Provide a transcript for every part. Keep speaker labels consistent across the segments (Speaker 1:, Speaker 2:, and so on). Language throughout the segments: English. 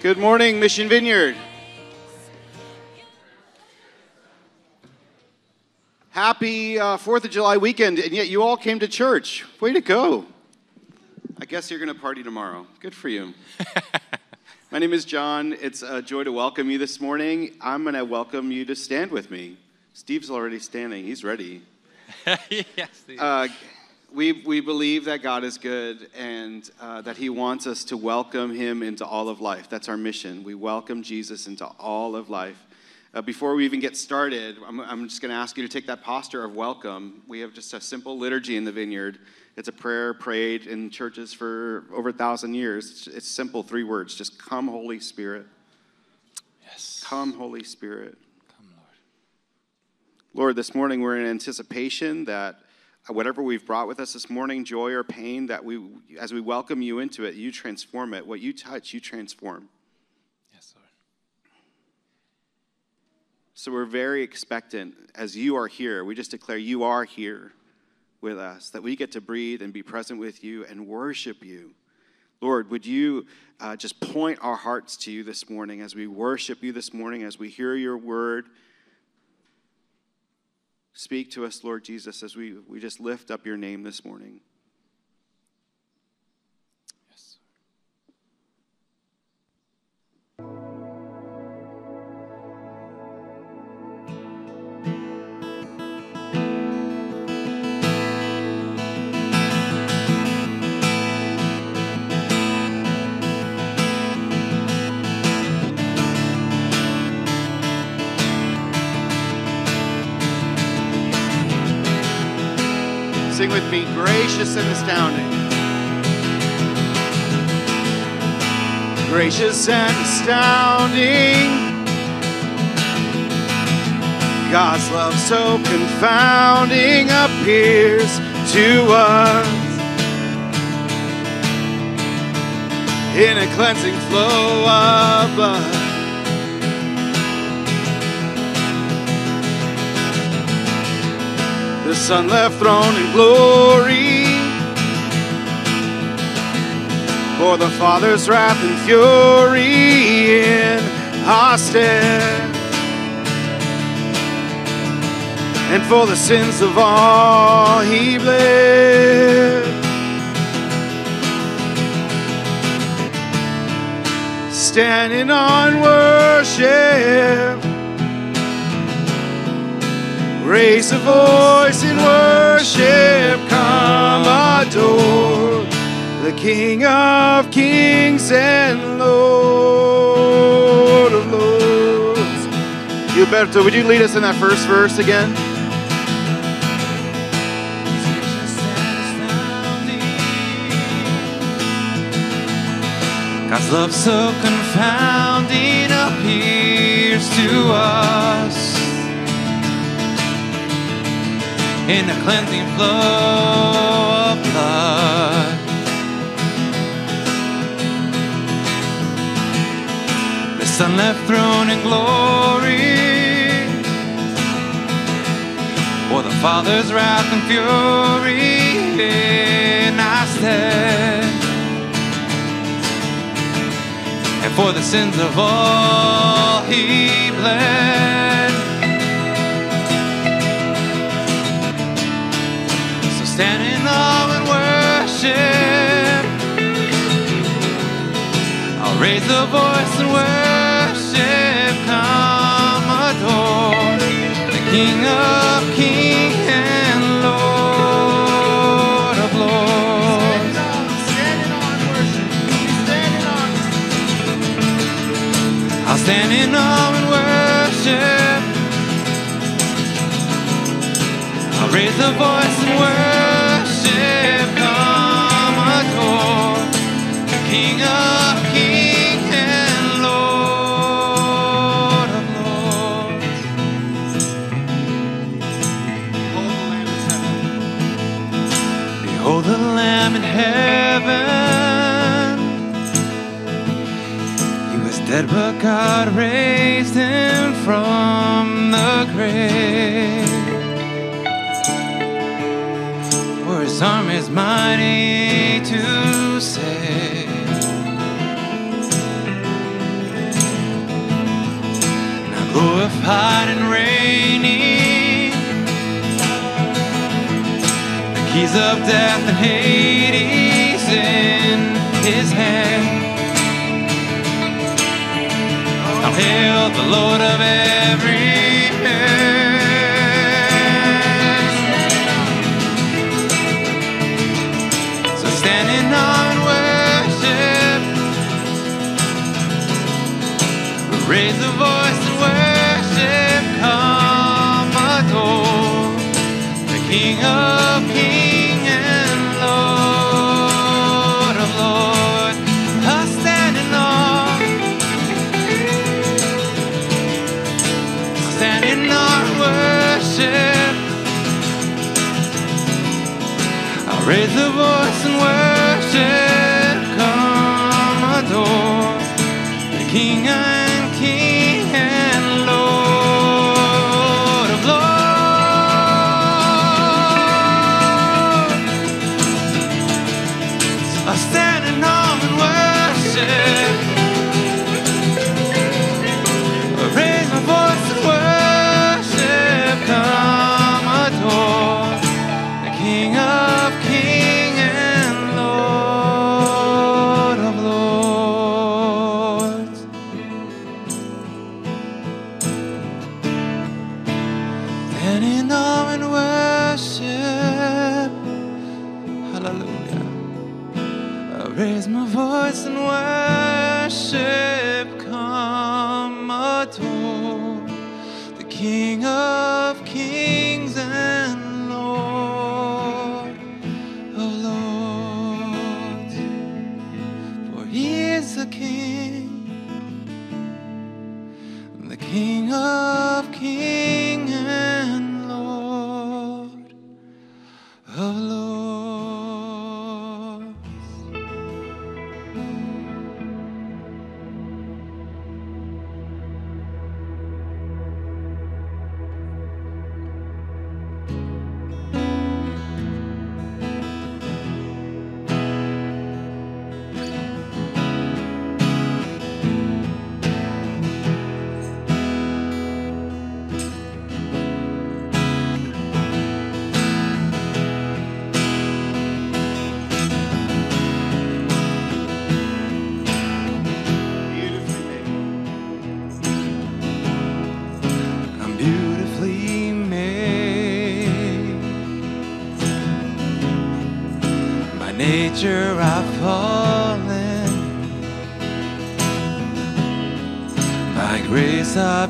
Speaker 1: Good morning, Mission Vineyard. Happy uh, 4th of July weekend, and yet you all came to church. Way to go. I guess you're going to party tomorrow. Good for you. My name is John. It's a joy to welcome you this morning. I'm going to welcome you to stand with me. Steve's already standing, he's ready.
Speaker 2: yes.
Speaker 1: Uh, we, we believe that God is good and uh, that He wants us to welcome Him into all of life. That's our mission. We welcome Jesus into all of life. Uh, before we even get started, I'm, I'm just going to ask you to take that posture of welcome. We have just a simple liturgy in the vineyard. It's a prayer prayed in churches for over a thousand years. It's, it's simple, three words just come, Holy Spirit.
Speaker 2: yes.
Speaker 1: Come, Holy Spirit.
Speaker 2: Come, Lord.
Speaker 1: Lord, this morning we're in anticipation that whatever we've brought with us this morning, joy or pain, that we, as we welcome you into it, you transform it. What you touch, you transform.
Speaker 2: Yes, Lord.
Speaker 1: So we're very expectant as you are here. We just declare you are here with us, that we get to breathe and be present with you and worship you. Lord, would you uh, just point our hearts to you this morning as we worship you this morning, as we hear your word? Speak to us, Lord Jesus, as we, we just lift up your name this morning. Sing with me, gracious and astounding. Gracious and astounding. God's love so confounding appears to us in a cleansing flow of blood. The Son left throne in glory for the Father's wrath and fury in stead, and for the sins of all He bled. Standing on worship. Raise a voice in worship, come adore the King of kings and Lord of lords. Gilberto, would you lead us in that first verse again?
Speaker 2: God's love so confounding appears to us in the cleansing flow of blood. The Son left throne in glory for the Father's wrath and fury in our stead. and for the sins of all he bled. Raise the voice and worship. Come adore the King of Kings and Lord of Lords. I'll stand in awe and worship. I'll raise the voice and worship. Come adore the King of God raised him from the grave. For his arm is mighty to save. Now glorified and reigning, the keys of death and Hades in his hand. hail the Lord of it. Raise the voice.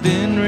Speaker 2: been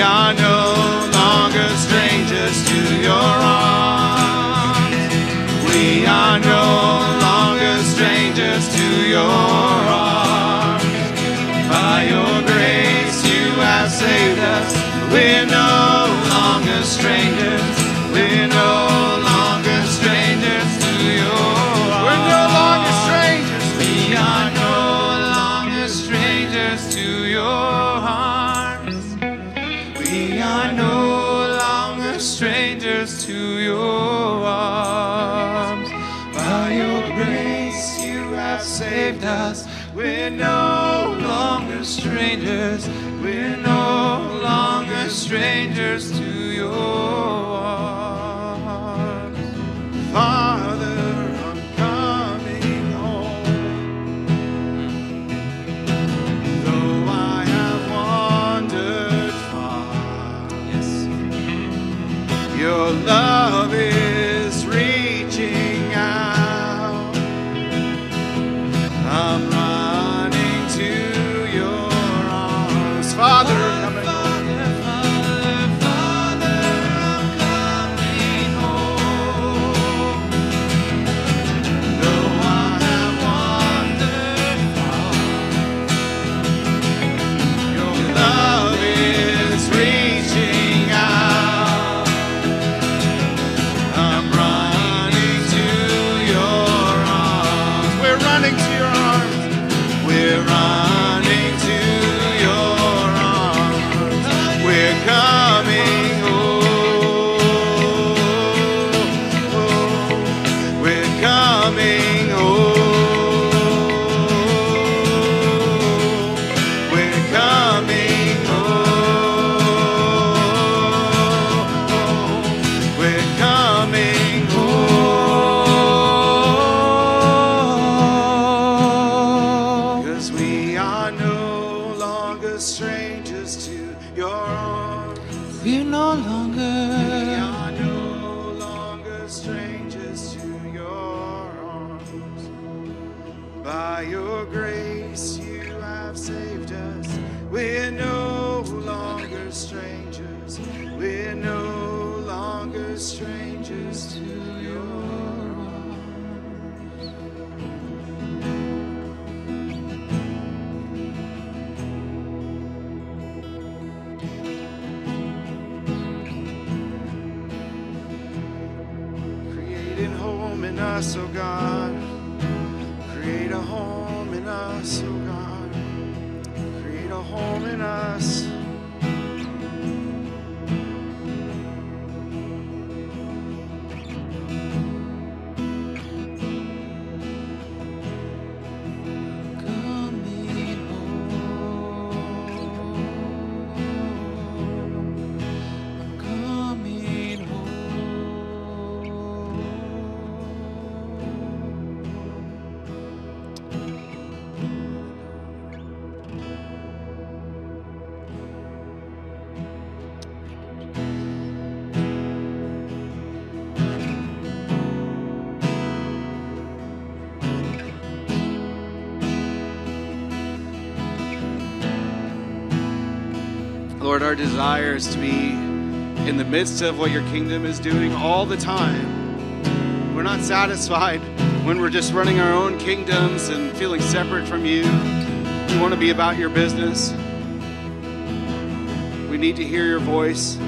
Speaker 2: We are no longer strangers to your arms. We are no longer strangers to your arms. By your grace you have saved us. We're no longer strangers. us. We're no longer strangers. We're no longer
Speaker 1: strangers to Lord, our desire is to be in the midst of what your kingdom is doing all the time. We're not satisfied when we're just running our own kingdoms and feeling separate from you. We want to be about your business. We need to hear your voice.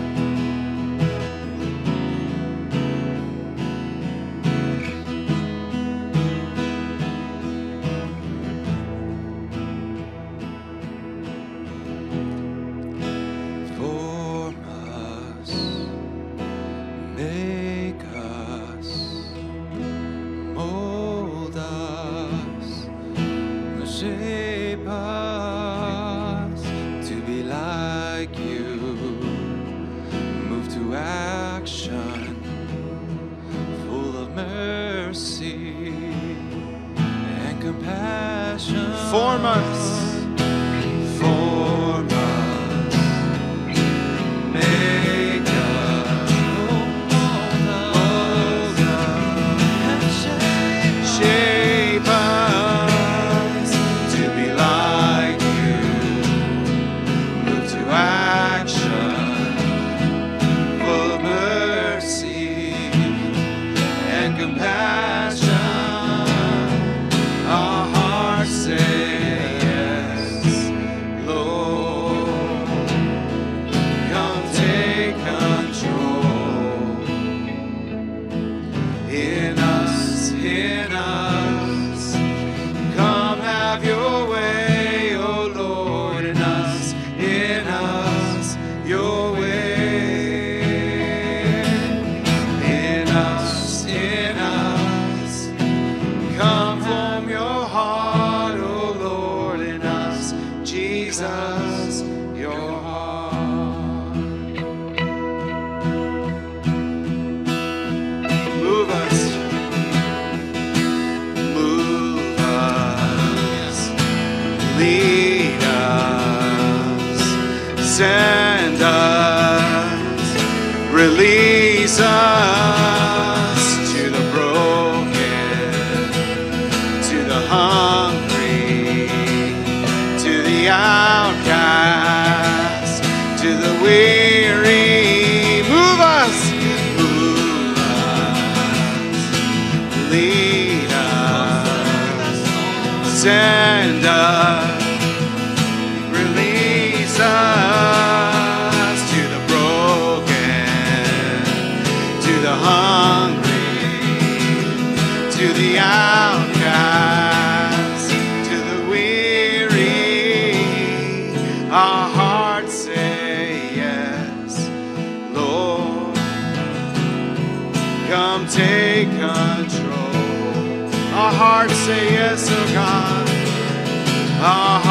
Speaker 1: say yes, oh God. Ah,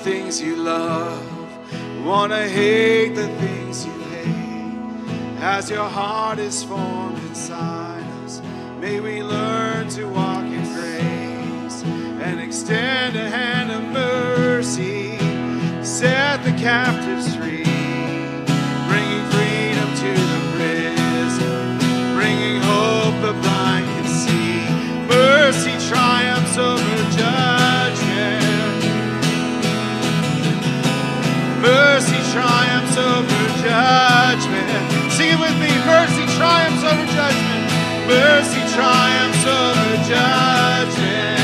Speaker 1: things you love. Wanna hate the things you hate. As your heart is formed inside us, may we learn to walk in grace and extend a hand of mercy. Set the captives free, bringing freedom to the prison, bringing hope the blind can see. Mercy triumphs over. triumphs over judgment. Sing it with me. Mercy triumphs over judgment. Mercy triumphs over judgment.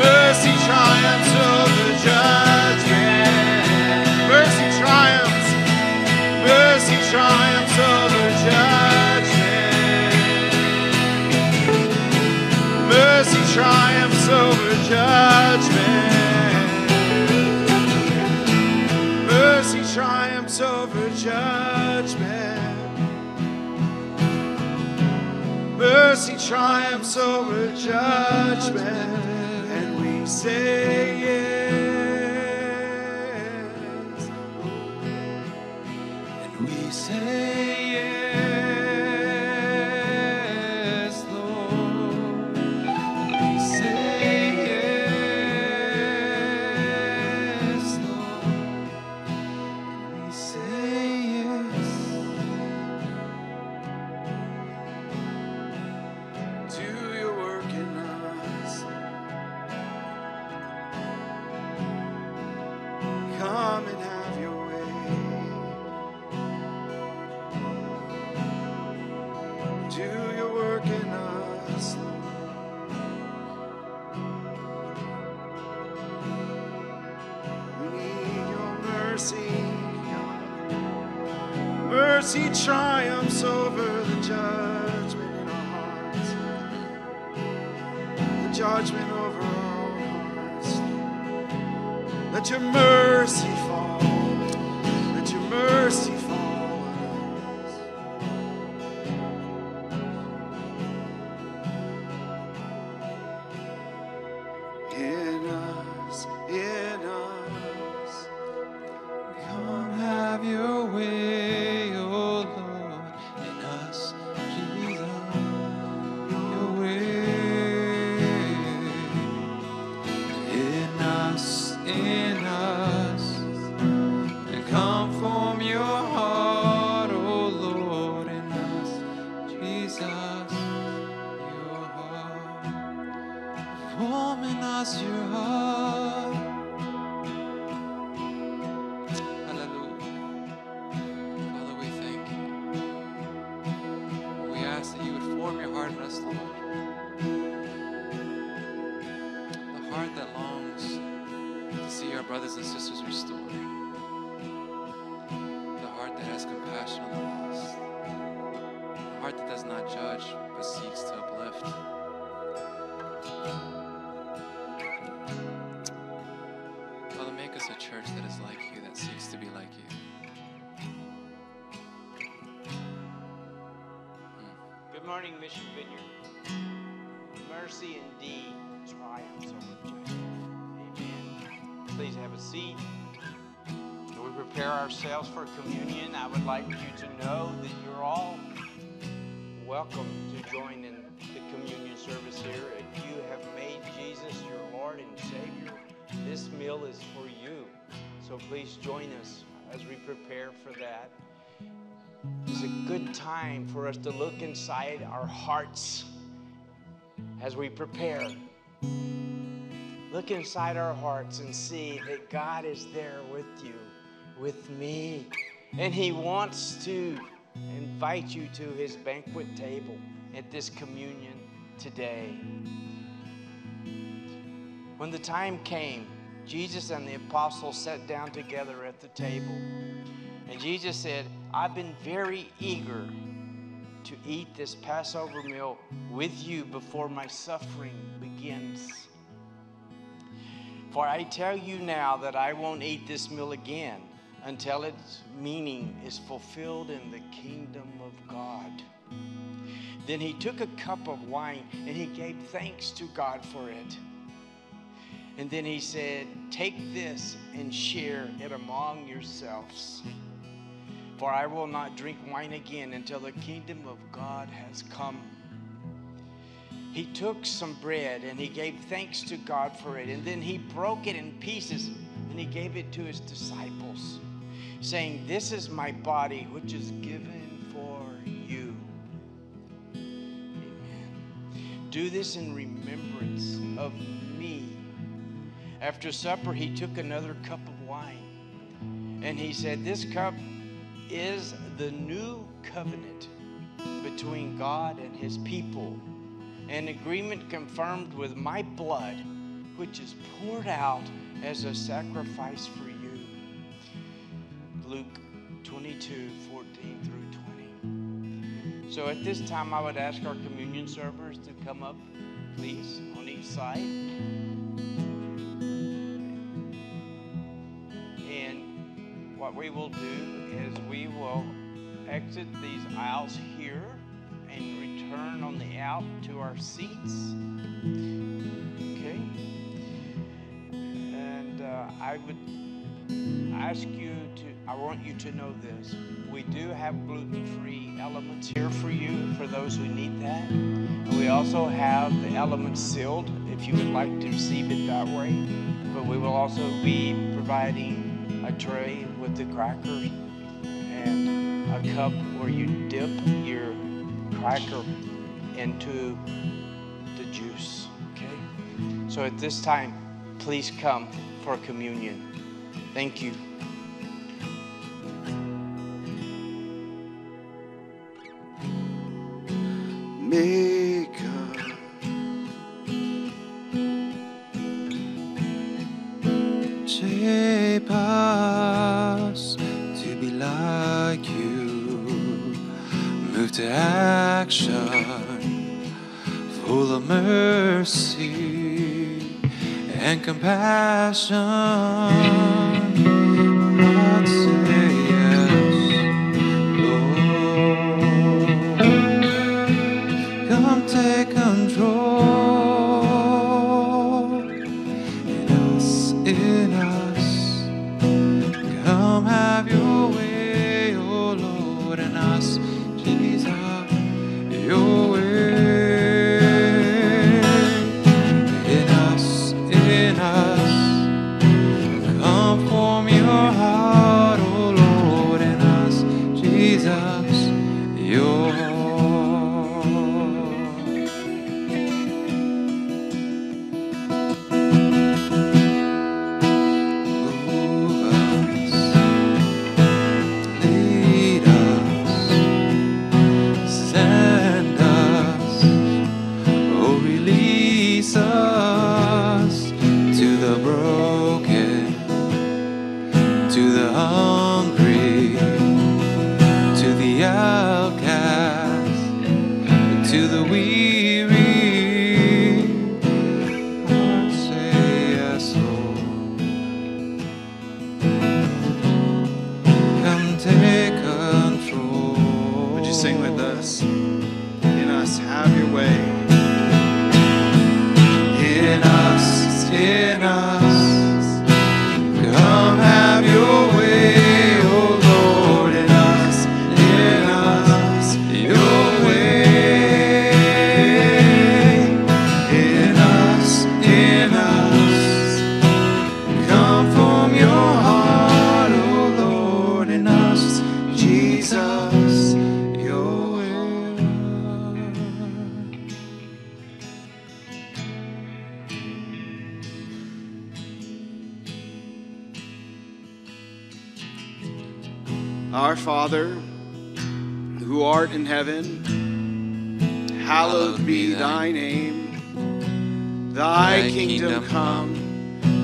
Speaker 1: Mercy triumphs over judgment. Mercy triumphs. Mercy triumphs over judgment. Mercy triumphs over judgment. judgment. Mercy triumphs over judgment, and we say yes. And we say
Speaker 2: that.
Speaker 3: It's a good time for us to look inside our hearts as we prepare. Look inside our hearts and see that God is there with you, with me. And He wants to invite you to His banquet table at this communion today. When the time came, Jesus and the apostles sat down together at the table. And Jesus said, I've been very eager to eat this Passover meal with you before my suffering begins. For I tell you now that I won't eat this meal again until its meaning is fulfilled in the kingdom of God. Then he took a cup of wine and he gave thanks to God for it. And then he said, Take this and share it among yourselves. For I will not drink wine again until the kingdom of God has come. He took some bread and he gave thanks to God for it. And then he broke it in pieces and he gave it to his disciples, saying, This is my body, which is given for you. Amen. Do this in remembrance of me. After supper, he took another cup of wine and he said, This cup is the new covenant between God and his people, an agreement confirmed with my blood, which is poured out as a sacrifice for you. Luke 22 14 through 20. So at this time, I would ask our communion servers to come up, please, on each side. What we will do is we will exit these aisles here and return on the out to our seats. Okay? And uh, I would ask you to, I want you to know this. We do have gluten free elements here for you, for those who need that. We also have the elements sealed if you would like to receive it that way. But we will also be providing a tray with the crackers and a cup where you dip your cracker into the juice. Okay? So at this time, please come for communion. Thank you.
Speaker 2: Me. Action, full of mercy and compassion.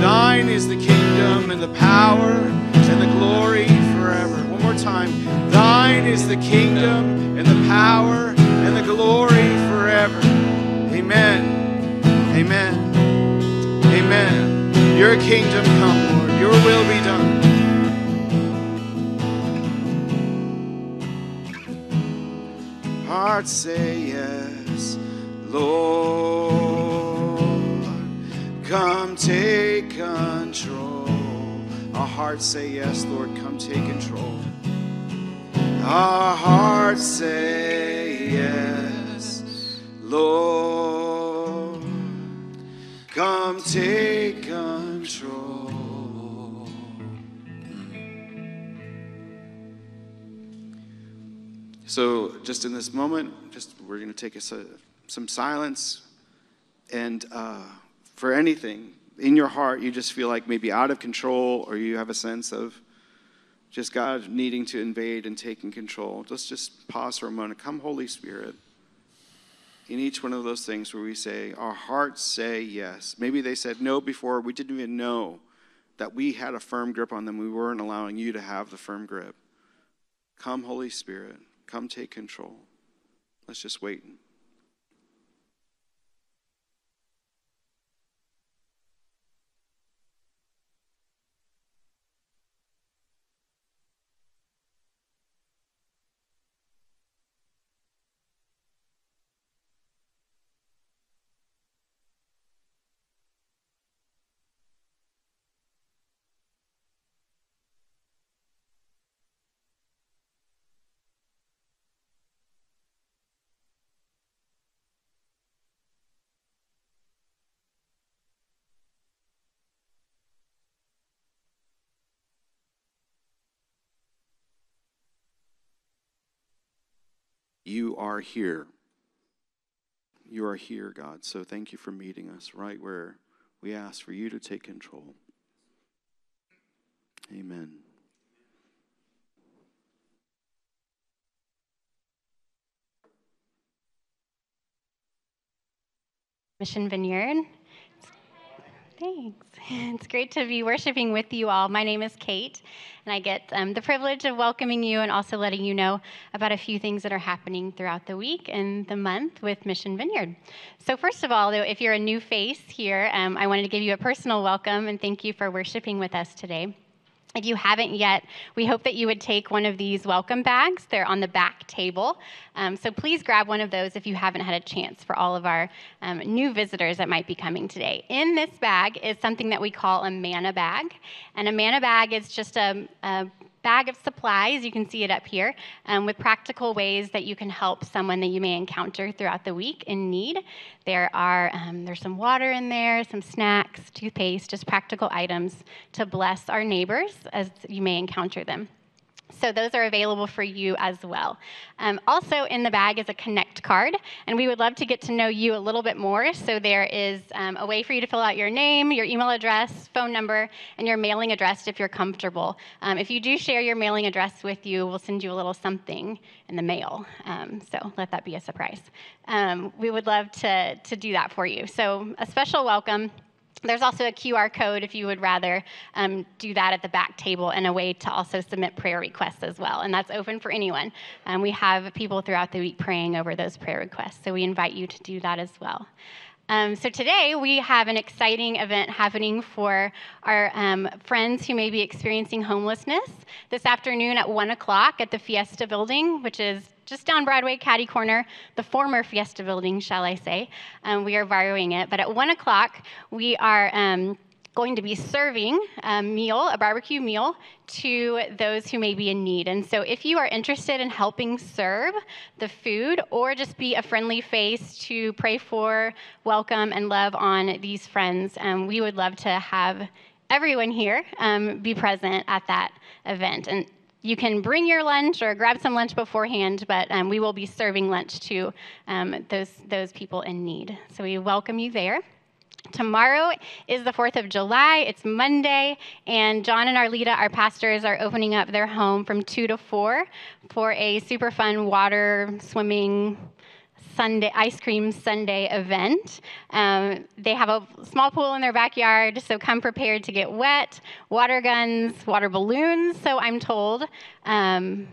Speaker 1: Thine is the kingdom, and the power, and the glory forever. One more time. Thine is the kingdom, and the power, and the glory forever. Amen. Amen. Amen. Your kingdom come, Lord. Your will be done. Hearts say yes, Lord. Come take control. Our hearts say yes, Lord. Come take control. Our hearts say yes, Lord. Come take control. So, just in this moment, just we're going to take a, some silence, and uh, for anything in your heart, you just feel like maybe out of control, or you have a sense of just God needing to invade and taking control. Let's just pause for a moment. Come, Holy Spirit. In each one of those things where we say, our hearts say yes. Maybe they said no before. We didn't even know that we had a firm grip on them. We weren't allowing you to have the firm grip. Come, Holy Spirit. Come take control. Let's just wait. You are here. You are here, God. So thank you for meeting us right where we ask for you to take control. Amen.
Speaker 4: Mission Vineyard. Thanks. It's great to be worshiping with you all. My name is Kate, and I get um, the privilege of welcoming you and also letting you know about a few things that are happening throughout the week and the month with Mission Vineyard. So, first of all, though, if you're a new face here, um, I wanted to give you a personal welcome and thank you for worshiping with us today. If you haven't yet, we hope that you would take one of these welcome bags. They're on the back table. Um, so please grab one of those if you haven't had a chance for all of our um, new visitors that might be coming today. In this bag is something that we call a manna bag. And a manna bag is just a, a bag of supplies, you can see it up here, um, with practical ways that you can help someone that you may encounter throughout the week in need. There are um, there's some water in there, some snacks, toothpaste, just practical items to bless our neighbors as you may encounter them. So those are available for you as well. Um, also in the bag is a connect card, and we would love to get to know you a little bit more. So there is um, a way for you to fill out your name, your email address, phone number, and your mailing address if you're comfortable. Um, if you do share your mailing address with you, we'll send you a little something in the mail. Um, so let that be a surprise. Um, we would love to, to do that for you. So a special welcome. There's also a QR code if you would rather um, do that at the back table and a way to also submit prayer requests as well. And that's open for anyone. Um, we have people throughout the week praying over those prayer requests. So we invite you to do that as well. Um, so today we have an exciting event happening for our um, friends who may be experiencing homelessness this afternoon at 1 o'clock at the Fiesta building, which is just down Broadway, Caddy Corner, the former Fiesta building, shall I say. Um, we are borrowing it. But at 1 o'clock, we are um, going to be serving a meal, a barbecue meal, to those who may be in need. And so, if you are interested in helping serve the food or just be a friendly face to pray for, welcome, and love on these friends, um, we would love to have everyone here um, be present at that event. And you can bring your lunch or grab some lunch beforehand, but um, we will be serving lunch to um, those, those people in need. So we welcome you there. Tomorrow is the 4th of July. It's Monday, and John and Arlita, our pastors, are opening up their home from 2 to 4 for a super fun water swimming Sunday ice cream sundae event. Um, they have a small pool in their backyard, so come prepared to get wet. Water guns, water balloons. So I'm told. Um,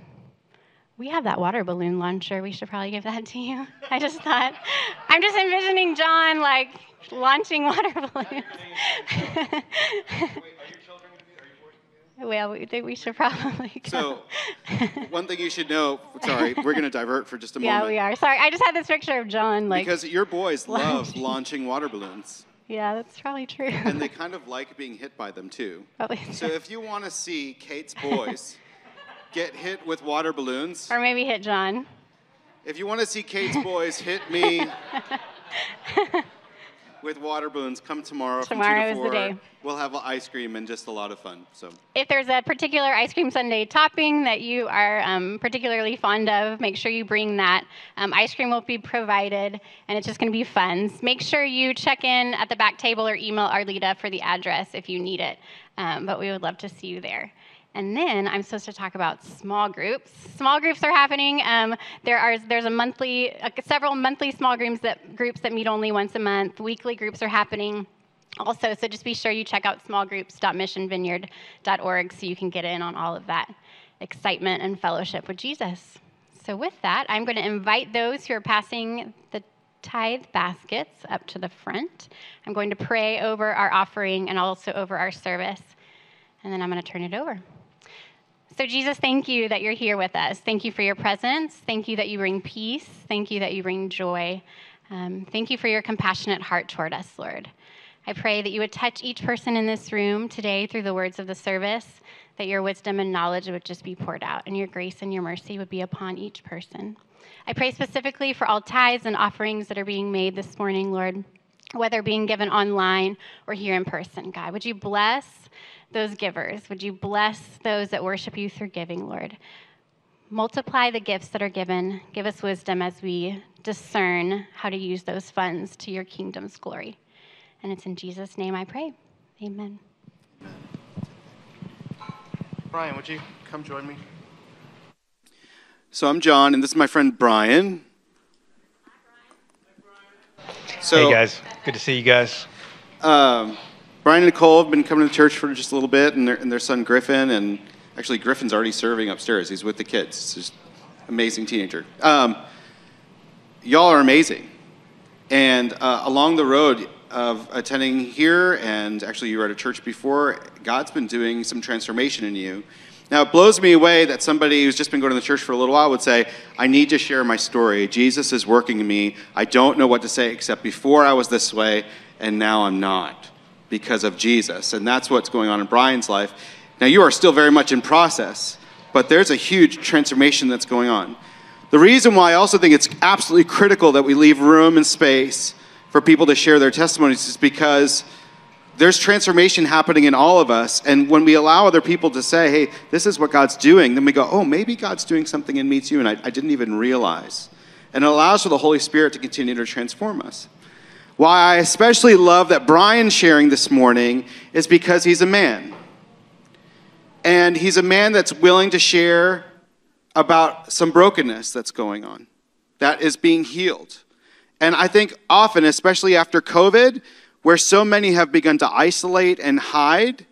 Speaker 4: we have that water balloon launcher. We should probably give that to you. I just thought, I'm just envisioning John like launching water balloons. Well, we think we should probably. Go.
Speaker 1: So, one thing you should know. Sorry, we're going to divert for just a
Speaker 4: yeah,
Speaker 1: moment.
Speaker 4: Yeah, we are. Sorry, I just had this picture of John like.
Speaker 1: because your boys love
Speaker 4: launching.
Speaker 1: launching water balloons,
Speaker 4: Yeah, that's probably true.
Speaker 1: and they kind of like being hit by them too.
Speaker 4: Oh, probably
Speaker 1: So, if you want to see Kate's boys get hit with water balloons,
Speaker 4: or maybe hit John.
Speaker 1: if you want to see Kate's boys hit me with water balloons, come tomorrow.
Speaker 4: Tomorrow
Speaker 1: from
Speaker 4: is
Speaker 1: 2
Speaker 4: the
Speaker 1: to 4.
Speaker 4: day.
Speaker 1: We'll have ice cream and just a lot of fun. So.
Speaker 4: If there's a particular ice cream sundae topping that you are um, particularly fond of, make sure you bring that. Um, ice cream will be provided, and it's just going to be fun. Make sure you check in at the back table or email Arlita for the address if you need it. Um, but we would love to see you there. And then I'm supposed to talk about small groups. Small groups are happening. Um, there are there's a monthly, uh, several monthly small groups that groups that meet only once a month. Weekly groups are happening also, so just be sure you check out smallgroups.missionvineyard.org so you can get in on all of that excitement and fellowship with Jesus. So, with that, I'm going to invite those who are passing the tithe baskets up to the front. I'm going to pray over our offering and also over our service, and then I'm going to turn it over. So, Jesus, thank you that you're here with us. Thank you for your presence. Thank you that you bring peace. Thank you that you bring joy. Um, thank you for your compassionate heart toward us, Lord. I pray that you would touch each person in this room today through the words of the service, that your wisdom and knowledge would just be poured out, and your grace and your mercy would be upon each person. I pray specifically for all tithes and offerings that are being made this morning, Lord, whether being given online or here in person, God. Would you bless those givers? Would you bless those that worship you through giving, Lord? multiply the gifts that are given. Give us wisdom as we discern how to use those funds to your kingdom's glory. And it's in Jesus' name I pray. Amen.
Speaker 1: Brian, would you come join me? So I'm John, and this is my friend Brian.
Speaker 5: So, hey guys, good to see you guys.
Speaker 1: Um, Brian and Nicole have been coming to church for just a little bit, and their, and their son Griffin, and actually Griffin's already serving upstairs. He's with the kids. He's just amazing teenager. Um, y'all are amazing, and uh, along the road of attending here, and actually you were at a church before, God's been doing some transformation in you. Now, it blows me away that somebody who's just been going to the church for a little while would say, I need to share my story. Jesus is working in me. I don't know what to say except before I was this way, and now I'm not because of Jesus. And that's what's going on in Brian's life. Now, you are still very much in process, but there's a huge transformation that's going on. The reason why I also think it's absolutely critical that we leave room and space for people to share their testimonies is because there's transformation happening in all of us. And when we allow other people to say, hey, this is what God's doing, then we go, oh, maybe God's doing something in me too, and I, I didn't even realize. And it allows for the Holy Spirit to continue to transform us. Why I especially love that Brian's sharing this morning is because he's a man. And he's a man that's willing to share about some brokenness that's going on, that is being healed. And I think often, especially after COVID, where so many have begun to isolate and hide,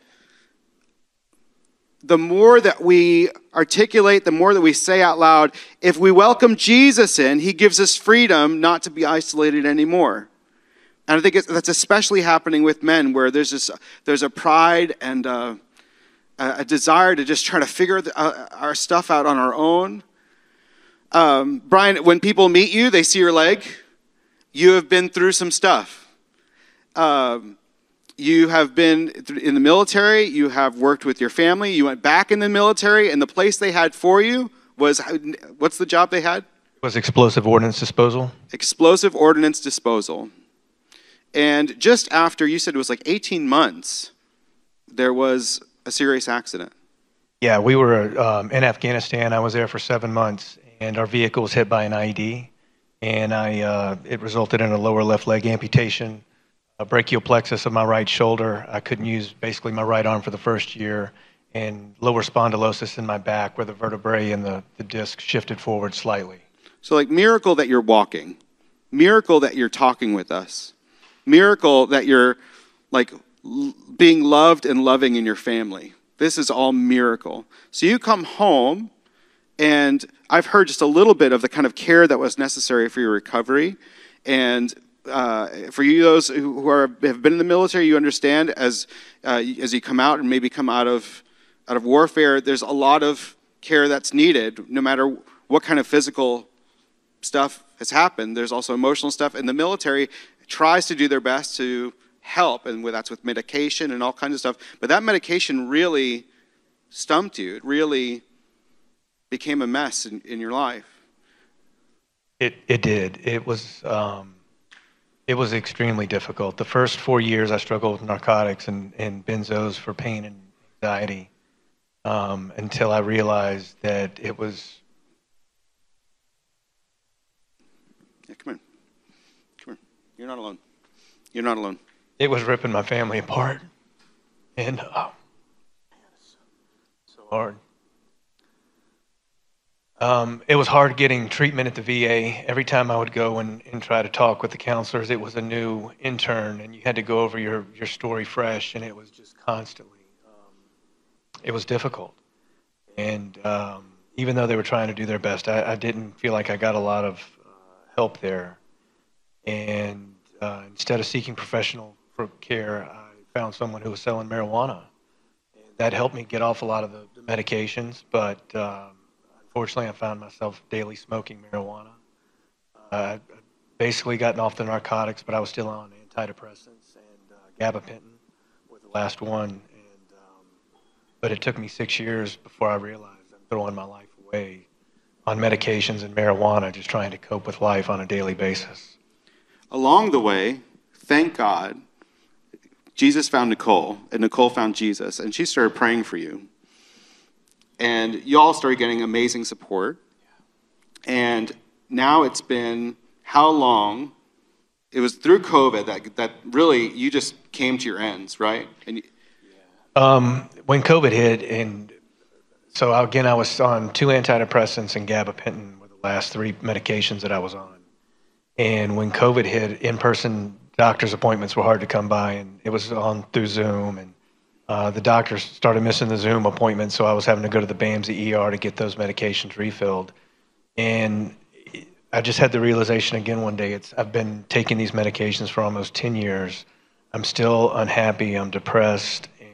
Speaker 1: the more that we articulate, the more that we say out loud, if we welcome Jesus in, he gives us freedom not to be isolated anymore. And I think that's especially happening with men, where there's, this, there's a pride and a, a desire to just try to figure the, uh, our stuff out on our own. Um, Brian, when people meet you, they see your leg. You have been through some stuff um, you have been in the military, you have worked with your family, you went back in the military, and the place they had for you was what's the job they had?
Speaker 5: Was explosive ordnance disposal.
Speaker 1: Explosive ordnance disposal. And just after, you said it was like 18 months, there was a serious accident.
Speaker 5: Yeah, we were um, in Afghanistan. I was there for seven months, and our vehicle was hit by an IED, and I uh, it resulted in a lower left leg amputation a brachial plexus of my right shoulder. I couldn't use basically my right arm for the first year, and lower spondylosis in my back where the vertebrae and the, the disc shifted forward slightly.
Speaker 1: So, like, miracle that you're walking, miracle that you're talking with us, miracle that you're like being loved and loving in your family. This is all miracle. So, you come home, and I've heard just a little bit of the kind of care that was necessary for your recovery. And uh, for you those who are, have been in the military, you understand as uh, as you come out and maybe come out of out of warfare, there's a lot of care that's needed, no matter what kind of physical stuff has happened. There's also emotional stuff, In the military tries to do their best to help, and that's with medication and all kinds of stuff. But that medication really stumped you. It really became a mess in, in your life.
Speaker 5: It it did. It was. Um it was extremely difficult. The first four years, I struggled with narcotics and, and benzos for pain and anxiety um, until I realized that it was.
Speaker 1: Yeah, come in. Come here. You're not alone. You're not alone.
Speaker 5: It was ripping my family apart. And, so, so hard. Um, it was hard getting treatment at the VA. Every time I would go and, and try to talk with the counselors, it was a new intern, and you had to go over your, your story fresh, and it was just constantly. Um, it was difficult. And um, even though they were trying to do their best, I, I didn't feel like I got a lot of uh, help there. And uh, instead of seeking professional care, I found someone who was selling marijuana. And that helped me get off a lot of the, the medications, but. Um, Fortunately, I found myself daily smoking marijuana. Uh, I'd basically gotten off the narcotics, but I was still on antidepressants and uh, gabapentin with the last one. And, um, but it took me six years before I realized I'm throwing my life away on medications and marijuana, just trying to cope with life on a daily basis.
Speaker 1: Along the way, thank God, Jesus found Nicole, and Nicole found Jesus, and she started praying for you. and y'all started getting amazing support. And now it's been how long? It was through COVID that, that really you just came to your ends, right? And you,
Speaker 5: Um, when COVID hit, and so again, I was on two antidepressants and gabapentin were the last three medications that I was on. And when COVID hit, in-person doctor's appointments were hard to come by, and it was on through Zoom. And uh, the doctors started missing the Zoom appointments, so I was having to go to the BAMSI ER to get those medications refilled. And I just had the realization again one day. It's I've been taking these medications for almost 10 years. I'm still unhappy. I'm depressed, I'm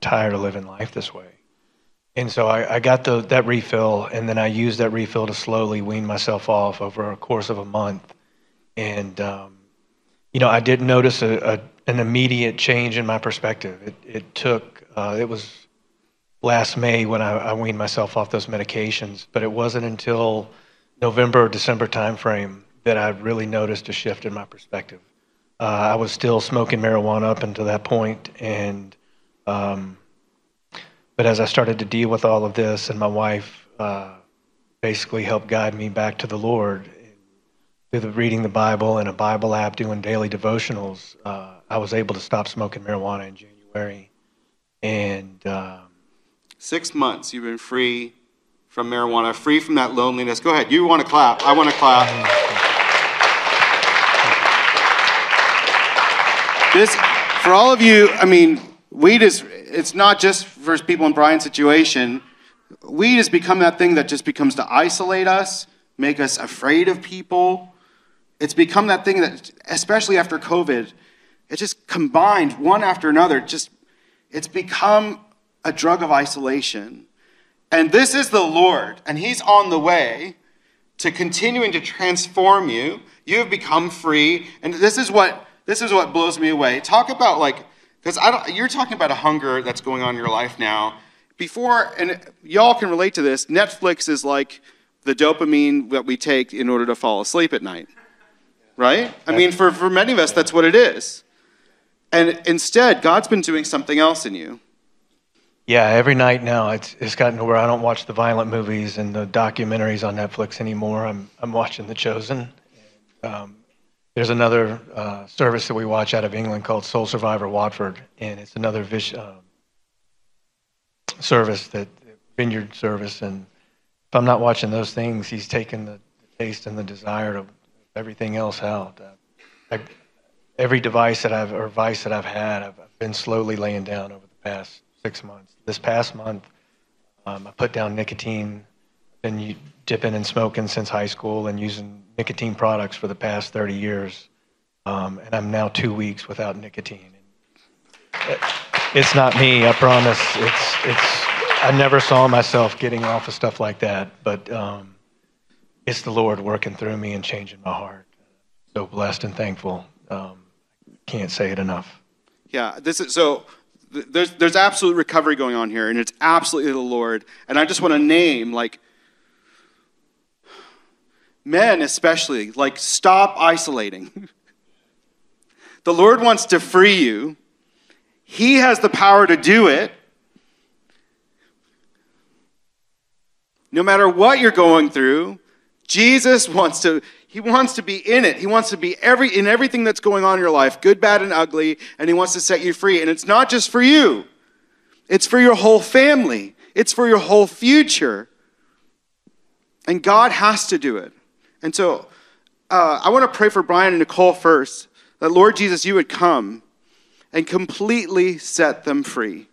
Speaker 5: tired of living life this way. And so I, I got the, that refill, and then I used that refill to slowly wean myself off over a course of a month. And um, you know, I didn't notice a, a, an immediate change in my perspective. It, it took, uh, it was last May when I, I weaned myself off those medications, but it wasn't until November or December timeframe that I really noticed a shift in my perspective. Uh, I was still smoking marijuana up until that point, and um, but as I started to deal with all of this, and my wife uh, basically helped guide me back to the Lord through reading the Bible and a Bible app, doing daily devotionals, uh, I was able to stop smoking marijuana in January, and um,
Speaker 1: six months you've been free from marijuana, free from that loneliness. Go ahead. You want to clap. I want to clap. This, for all of you, I mean, weed is, it's not just for people in Brian's situation. Weed has become that thing that just becomes to isolate us, make us afraid of people. It's become that thing that, especially after COVID, it just combined one after another. Just, it's become a drug of isolation. And this is the Lord, and He's on the way to continuing to transform you. You have become free, and this is what this is what blows me away. Talk about like, because I don't. You're talking about a hunger that's going on in your life now. Before, and y'all can relate to this. Netflix is like the dopamine that we take in order to fall asleep at night, right? I mean, for for many of us, that's what it is. And instead, God's been doing something else in you.
Speaker 5: Yeah, every night now it's it's gotten to where I don't watch the violent movies and the documentaries on Netflix anymore. I'm I'm watching The Chosen. Um, there's another uh, service that we watch out of England called Soul Survivor Watford, and it's another vis- uh, service that vineyard service. And if I'm not watching those things, he's taken the, taste and the desire of everything else out. Uh, I, every device that I've or vice that I've had, I've, been slowly laying down over the past six months. This past month, um, I put down nicotine. Been dipping and smoking since high school and using nicotine products for the past 30 years. Um, and I'm now two weeks without nicotine. It, it's not me, I promise. It's, it's, I never saw myself getting off of stuff like that, but um, it's the Lord working through me and changing my heart. So blessed and thankful. Um, can't say it enough.
Speaker 1: Yeah, this is so there's, there's absolute recovery going on here, and it's absolutely the Lord. And I just want to name, like, men especially, like, stop isolating. the Lord wants to free you, He has the power to do it. No matter what you're going through, Jesus wants to he wants to be in it. He wants to be every in everything that's going on in your life, good, bad, and ugly, and he wants to set you free. And it's not just for you. It's for your whole family. It's for your whole future. And God has to do it. And so uh, I want to pray for Brian and Nicole first that Lord Jesus, you would come and completely set them free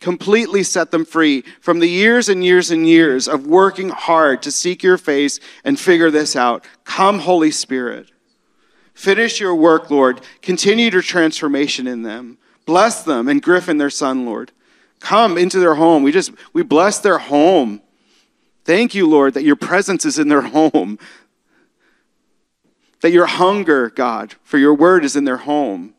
Speaker 1: completely set them free from the years and years and years of working hard to seek your face and figure this out. Come, Holy Spirit. Finish your work, Lord. Continue your transformation in them. Bless them and Griffin, their son, Lord. Come into their home. We just, we bless their home. Thank you, Lord, that your presence is in their home. That your hunger, God, for your word is in their home.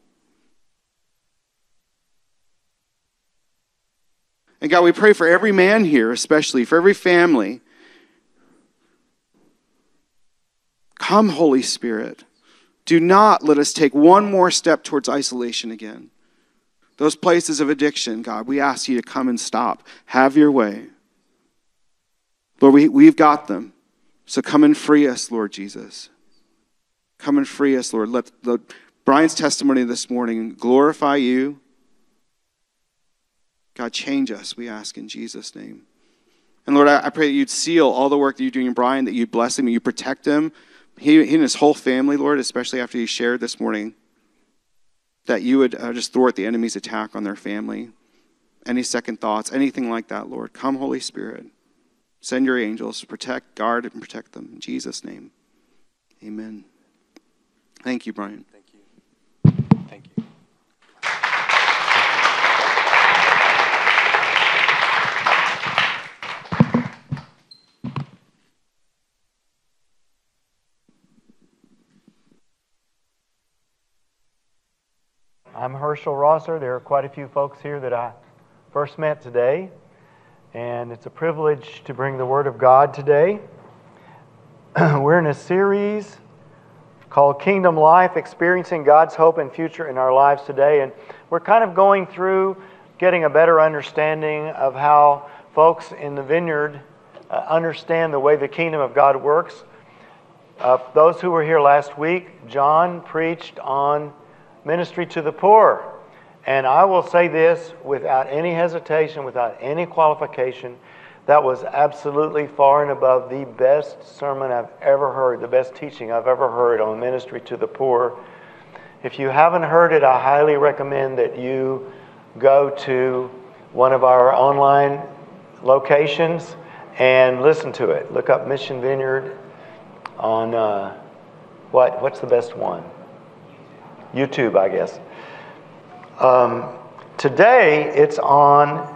Speaker 1: And God, we pray for every man here, especially for every family. Come, Holy Spirit. Do not let us take one more step towards isolation again. those places of addiction, God, we ask you to come and stop. Have your way. Lord, we, we've got them. So come and free us, Lord Jesus. Come and free us, Lord. Let, let Brian's testimony this morning glorify you. God, change us, we ask in Jesus' name. And Lord, I, I pray that you'd seal all the work that you're doing in Brian, that you bless him, you protect him, he, he and his whole family, Lord, especially after he shared this morning, that you would uh, just thwart the enemy's attack on their family. Any second thoughts, anything like that, Lord. Come, Holy Spirit. Send your angels to protect, guard, and protect them. In Jesus' name. Amen. Thank you, Brian.
Speaker 6: I'm Herschel Rosser. There are quite a few folks here that I first met today, and it's a privilege to bring the Word of God today. We're in a series called Kingdom Life Experiencing God's Hope and Future in Our Lives Today, and we're kind of going through getting a better understanding of how folks in the vineyard uh, understand the way the kingdom of God works. Uh, those who were here last week, John preached on ministry to the poor. And I will say this without any hesitation, without any qualification, that was absolutely far and above the best sermon I've ever heard, the best teaching I've ever heard on ministry to the poor. If you haven't heard it, I highly recommend that you go to one of our online locations and listen to it. Look up Mission Vineyard on uh, what? What's the best one? YouTube, I guess. Um, today, it's on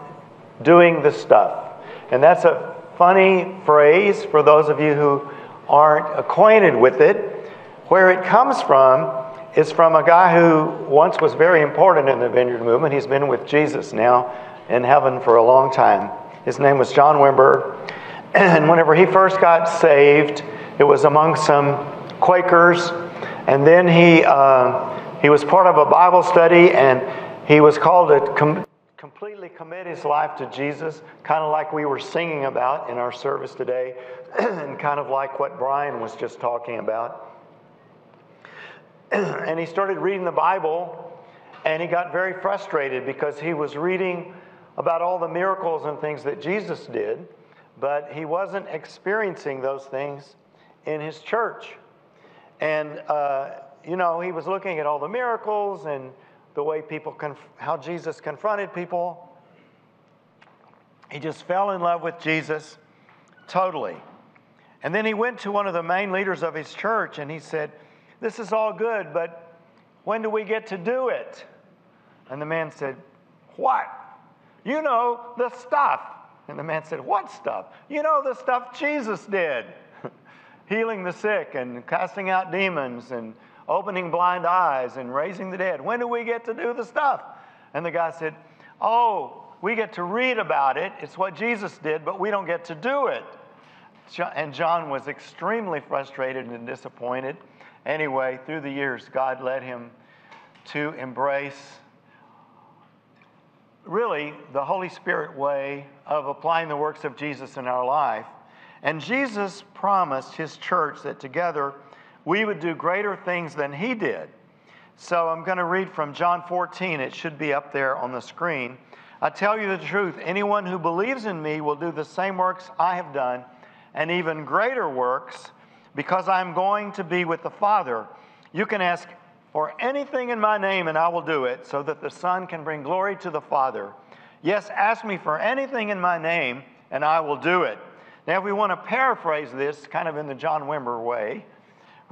Speaker 6: doing the stuff. And that's a funny phrase for those of you who aren't acquainted with it. Where it comes from is from a guy who once was very important in the vineyard movement. He's been with Jesus now in heaven for a long time. His name was John Wimber. And whenever he first got saved, it was among some Quakers. And then he. Uh, he was part of a Bible study and he was called to com- completely commit his life to Jesus, kind of like we were singing about in our service today, and kind of like what Brian was just talking about. and he started reading the Bible and he got very frustrated because he was reading about all the miracles and things that Jesus did, but he wasn't experiencing those things in his church. And uh, you know, he was looking at all the miracles and the way people, how Jesus confronted people. He just fell in love with Jesus totally. And then he went to one of the main leaders of his church and he said, This is all good, but when do we get to do it? And the man said, What? You know, the stuff. And the man said, What stuff? You know, the stuff Jesus did healing the sick and casting out demons and opening blind eyes and raising the dead. When do we get to do the stuff? And the guy said, Oh, we get to read about it. It's what Jesus did, but we don't get to do it. And John was extremely frustrated and disappointed. Anyway, through the years, God led him to embrace really the Holy Spirit way of applying the works of Jesus in our life. And Jesus promised his church that together we would do greater things than he did. So I'm going to read from John 14. It should be up there on the screen. I tell you the truth anyone who believes in me will do the same works I have done, and even greater works, because I'm going to be with the Father. You can ask for anything in my name, and I will do it, so that the Son can bring glory to the Father. Yes, ask me for anything in my name, and I will do it. Now, if we want to paraphrase this kind of in the John Wimber way,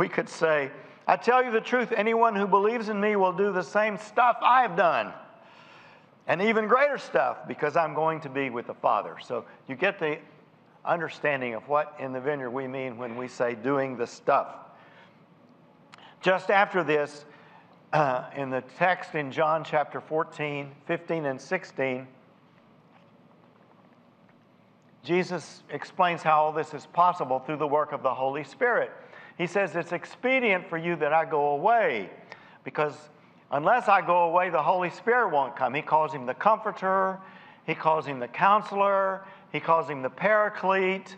Speaker 6: we could say, I tell you the truth, anyone who believes in me will do the same stuff I've done, and even greater stuff, because I'm going to be with the Father. So you get the understanding of what in the vineyard we mean when we say doing the stuff. Just after this, uh, in the text in John chapter 14, 15, and 16, Jesus explains how all this is possible through the work of the Holy Spirit. He says, It's expedient for you that I go away because Unless I go away, the Holy Spirit won't come. He calls him the Comforter, he calls him the Counselor, he calls him the Paraclete.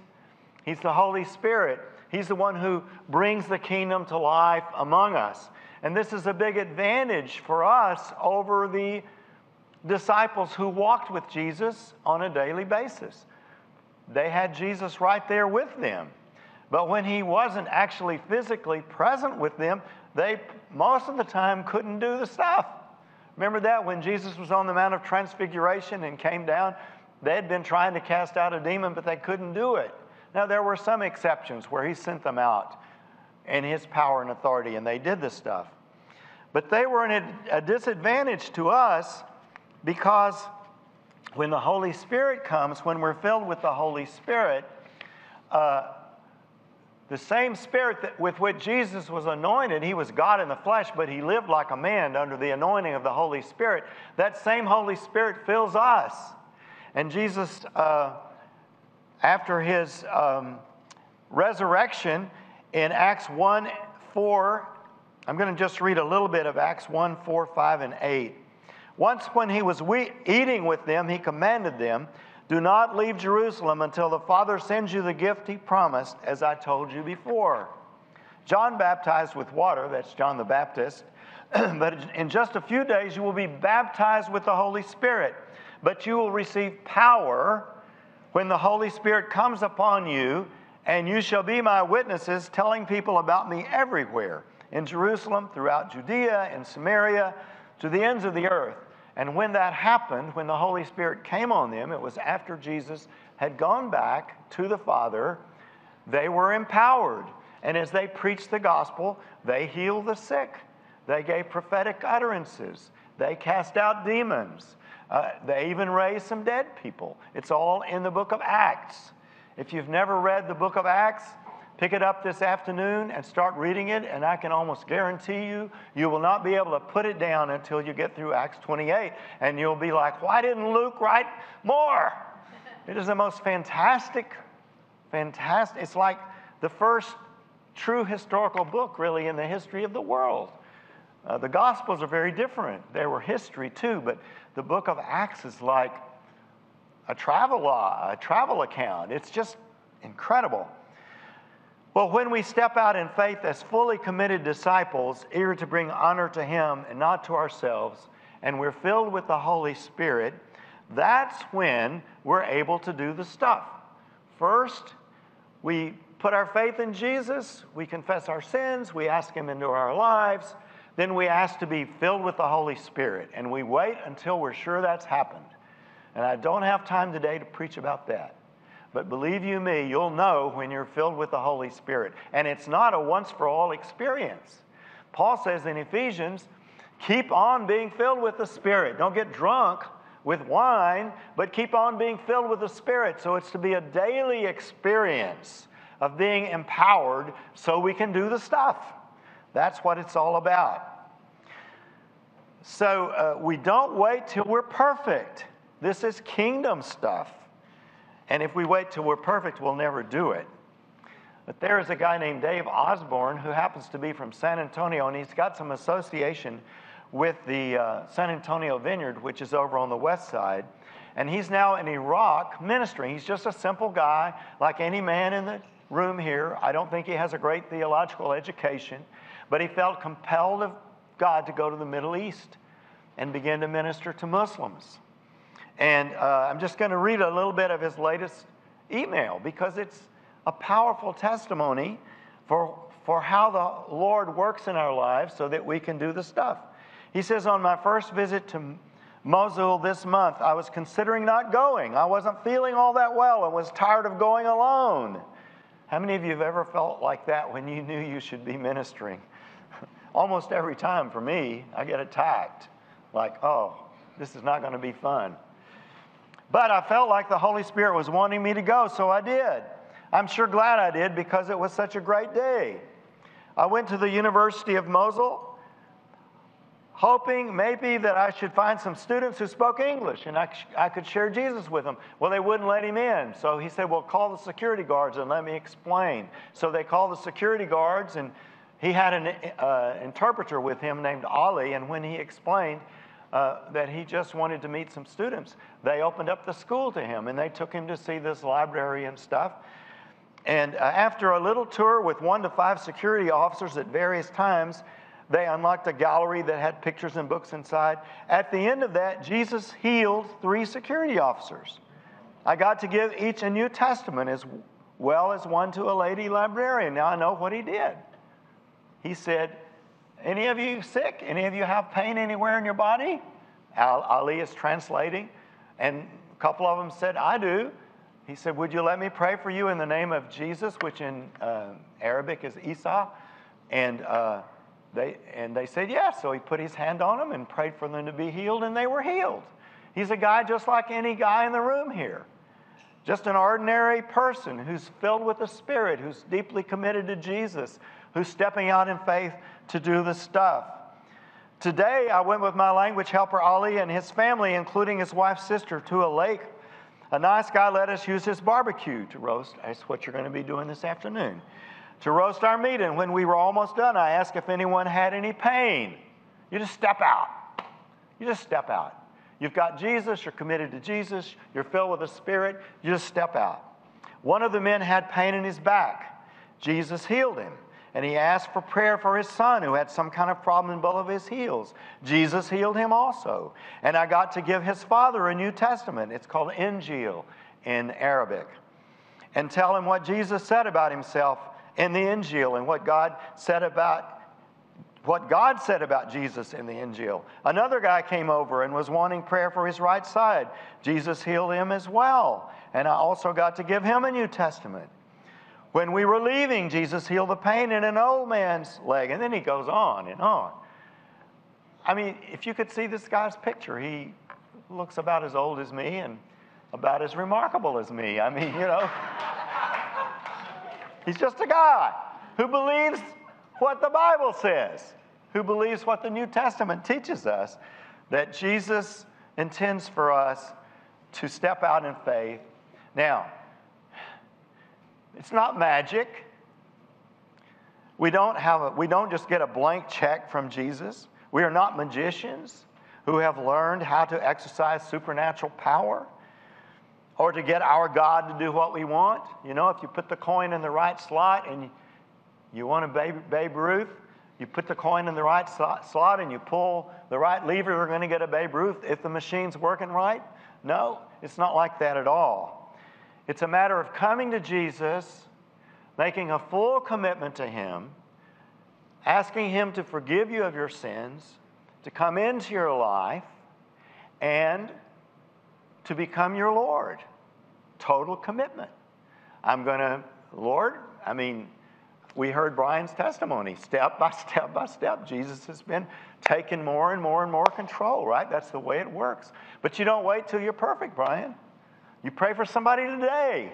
Speaker 6: He's the Holy Spirit. He's the one who brings the kingdom to life among us. And this is a big advantage for us over the disciples who walked with Jesus on a daily basis. They had Jesus right there with them. But when he wasn't actually physically present with them, they most of the time couldn't do the stuff. Remember that when Jesus was on the Mount of Transfiguration and came down? They had been trying to cast out a demon, but they couldn't do it. Now, there were some exceptions where he sent them out in his power and authority, and they did this stuff. But they were in a, disadvantage to us because when the Holy Spirit comes, when we're filled with the Holy Spirit, uh, the same Spirit that, with which Jesus was anointed, he was God in the flesh, but he lived like a man under the anointing of the Holy Spirit. That same Holy Spirit fills us. And Jesus, uh, after his um, resurrection in Acts 1 4, I'm going to just read a little bit of Acts 1 4, 5, and 8. Once, when he was we- eating with them, he commanded them, Do not leave Jerusalem until the Father sends you the gift he promised, as I told you before. John baptized with water, that's John the Baptist, but in just a few days you will be baptized with the Holy Spirit. But you will receive power when the Holy Spirit comes upon you, and you shall be my witnesses, telling people about me everywhere in Jerusalem, throughout Judea, and Samaria, to the ends of the earth. And when that happened, when the Holy Spirit came on them, it was after Jesus had gone back to the Father, they were empowered. And as they preached the gospel, they healed the sick, they gave prophetic utterances, they cast out demons, uh, they even raised some dead people. It's all in the book of Acts. If you've never read the book of Acts, pick it up this afternoon and start reading it, and I can almost guarantee you, you will not be able to put it down until you get through Acts 28. And you'll be like, why didn't Luke write more? It is the most fantastic, fantastic. It's like the first true historical book, really, in the history of the world. Uh, the Gospels are very different. They were history too, but the book of Acts is like a travel, uh, a travel account. It's just incredible. Well, when we step out in faith as fully committed disciples, eager to bring honor to Him and not to ourselves, and we're filled with the Holy Spirit, that's when we're able to do the stuff. First, we put our faith in Jesus, we confess our sins, we ask Him into our lives, then we ask to be filled with the Holy Spirit, and we wait until we're sure that's happened. And I don't have time today to preach about that. But believe you me, you'll know when you're filled with the Holy Spirit. And it's not a once for all experience. Paul says in Ephesians, keep on being filled with the Spirit. Don't get drunk with wine, but keep on being filled with the Spirit. So it's to be a daily experience of being empowered so we can do the stuff. That's what it's all about. So uh, we don't wait till we're perfect. This is kingdom stuff. And if we wait till we're perfect, we'll never do it. But there is a guy named Dave Osborne who happens to be from San Antonio, and he's got some association with the uh, San Antonio Vineyard, which is over on the west side. And he's now in Iraq ministering. He's just a simple guy, like any man in the room here. I don't think he has a great theological education, but he felt compelled of God to go to the Middle East and begin to minister to Muslims. And uh, I'm just going to read a little bit of his latest email because it's a powerful testimony for, for how the Lord works in our lives so that we can do the stuff. He says, On my first visit to Mosul this month, I was considering not going. I wasn't feeling all that well and was tired of going alone. How many of you have ever felt like that when you knew you should be ministering? Almost every time for me, I get attacked. Like, oh, this is not going to be fun. But I felt like the Holy Spirit was wanting me to go, so I did. I'm sure glad I did because it was such a great day. I went to the University of Mosul, hoping maybe that I should find some students who spoke English and I, I could share Jesus with them. Well, they wouldn't let him in. So he said, Well, call the security guards and let me explain. So they called the security guards and he had an uh, interpreter with him named Ali, and when he explained uh, that he just wanted to meet some students, they opened up the school to him and they took him to see this library and stuff. And uh, after a little tour with one to five security officers at various times, they unlocked a gallery that had pictures and books inside. At the end of that, Jesus healed three security officers. I got to give each a New Testament as well as one to a lady librarian. Now I know what he did. He said, Any of you sick? Any of you have pain anywhere in your body? Ali is translating, and a couple of them said, I do. He said, Would you let me pray for you in the name of Jesus, which in uh, Arabic is Isa? And, uh, they, and they said, Yes. So he put his hand on them and prayed for them to be healed, and they were healed. He's a guy just like any guy in the room here. Just an ordinary person who's filled with the Spirit, who's deeply committed to Jesus, who's stepping out in faith to do the stuff. Today, I went with my language helper, Ali, and his family, including his wife's sister, to a lake a nice guy let us use his barbecue to roast. That's what you're going to be doing this afternoon. To roast our meat. And when we were almost done, I asked if anyone had any pain. You just step out. You just step out. You've got Jesus, you're committed to Jesus, you're filled with the Spirit, you just step out. One of the men had pain in his back. Jesus healed him and he asked for prayer for his son who had some kind of problem in both of his heels. Jesus healed him also. And I got to give his father a New Testament. It's called Injil in Arabic. And tell him what Jesus said about himself in the Injil and what God said about what God said about Jesus in the Injil. Another guy came over and was wanting prayer for his right side. Jesus healed him as well. And I also got to give him a New Testament. When we were leaving, Jesus healed the pain in an old man's leg. And then he goes on and on. I mean, if you could see this guy's picture, he looks about as old as me and about as remarkable as me. I mean, you know, he's just a guy who believes what the Bible says, who believes what the New Testament teaches us that Jesus intends for us to step out in faith. Now, it's not magic. We don't, have a, we don't just get a blank check from Jesus. We are not magicians who have learned how to exercise supernatural power or to get our God to do what we want. You know, if you put the coin in the right slot and you, want a Babe, Babe Ruth, you put the coin in the right slot and you pull the right lever, you're going to get a Babe Ruth if the machine's working right. No, it's not like that at all. It's a matter of coming to Jesus, making a full commitment to Him, asking Him to forgive you of your sins, to come into your life, and to become your Lord. Total commitment. I'm going to, Lord, I mean, we heard Brian's testimony. Step by step by step, Jesus has been taking more and more and more control, right? That's the way it works. But you don't wait till you're perfect, Brian. You pray for somebody today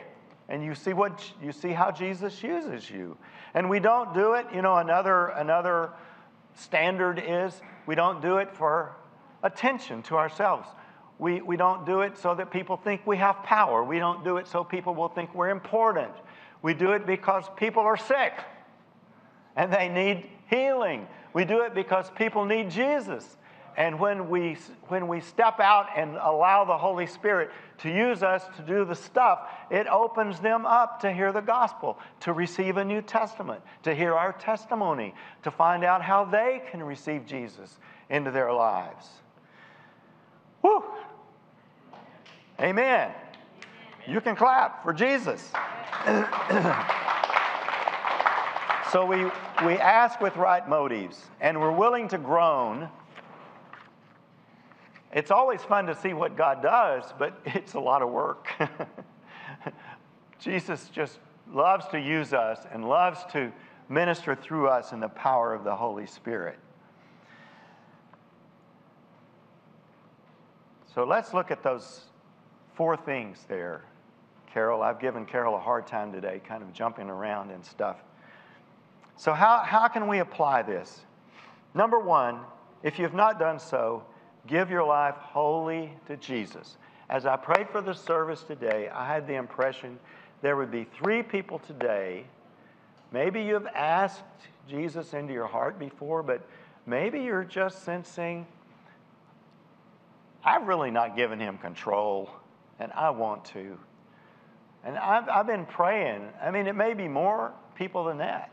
Speaker 6: and you see what you see how Jesus uses you. And we don't do it, you know, another another standard is we don't do it for attention to ourselves. We, we don't do it so that people think we have power. We don't do it so people will think we're important. We do it because people are sick and they need healing. We do it because people need Jesus and when we, when we step out and allow the Holy Spirit to use us to do the stuff, it opens them up to hear the gospel, to receive a New Testament, to hear our testimony, to find out how they can receive Jesus into their lives. Whew. Amen. You can clap for Jesus. so we, we ask with right motives, and we're willing to groan it's always fun to see what God does, but it's a lot of work. Jesus just loves to use us and loves to minister through us in the power of the Holy Spirit. So let's look at those four things there. Carol, I've given Carol a hard time today, kind of jumping around and stuff. So, how, how can we apply this? Number one, if you've not done so, Give your life wholly to Jesus. As I prayed for the service today, I had the impression there would be three people today Maybe you've asked Jesus into your heart before, but maybe you're just sensing, I've really not given him control, and I want to. And I've, I've been praying. I mean, it may be more people than that,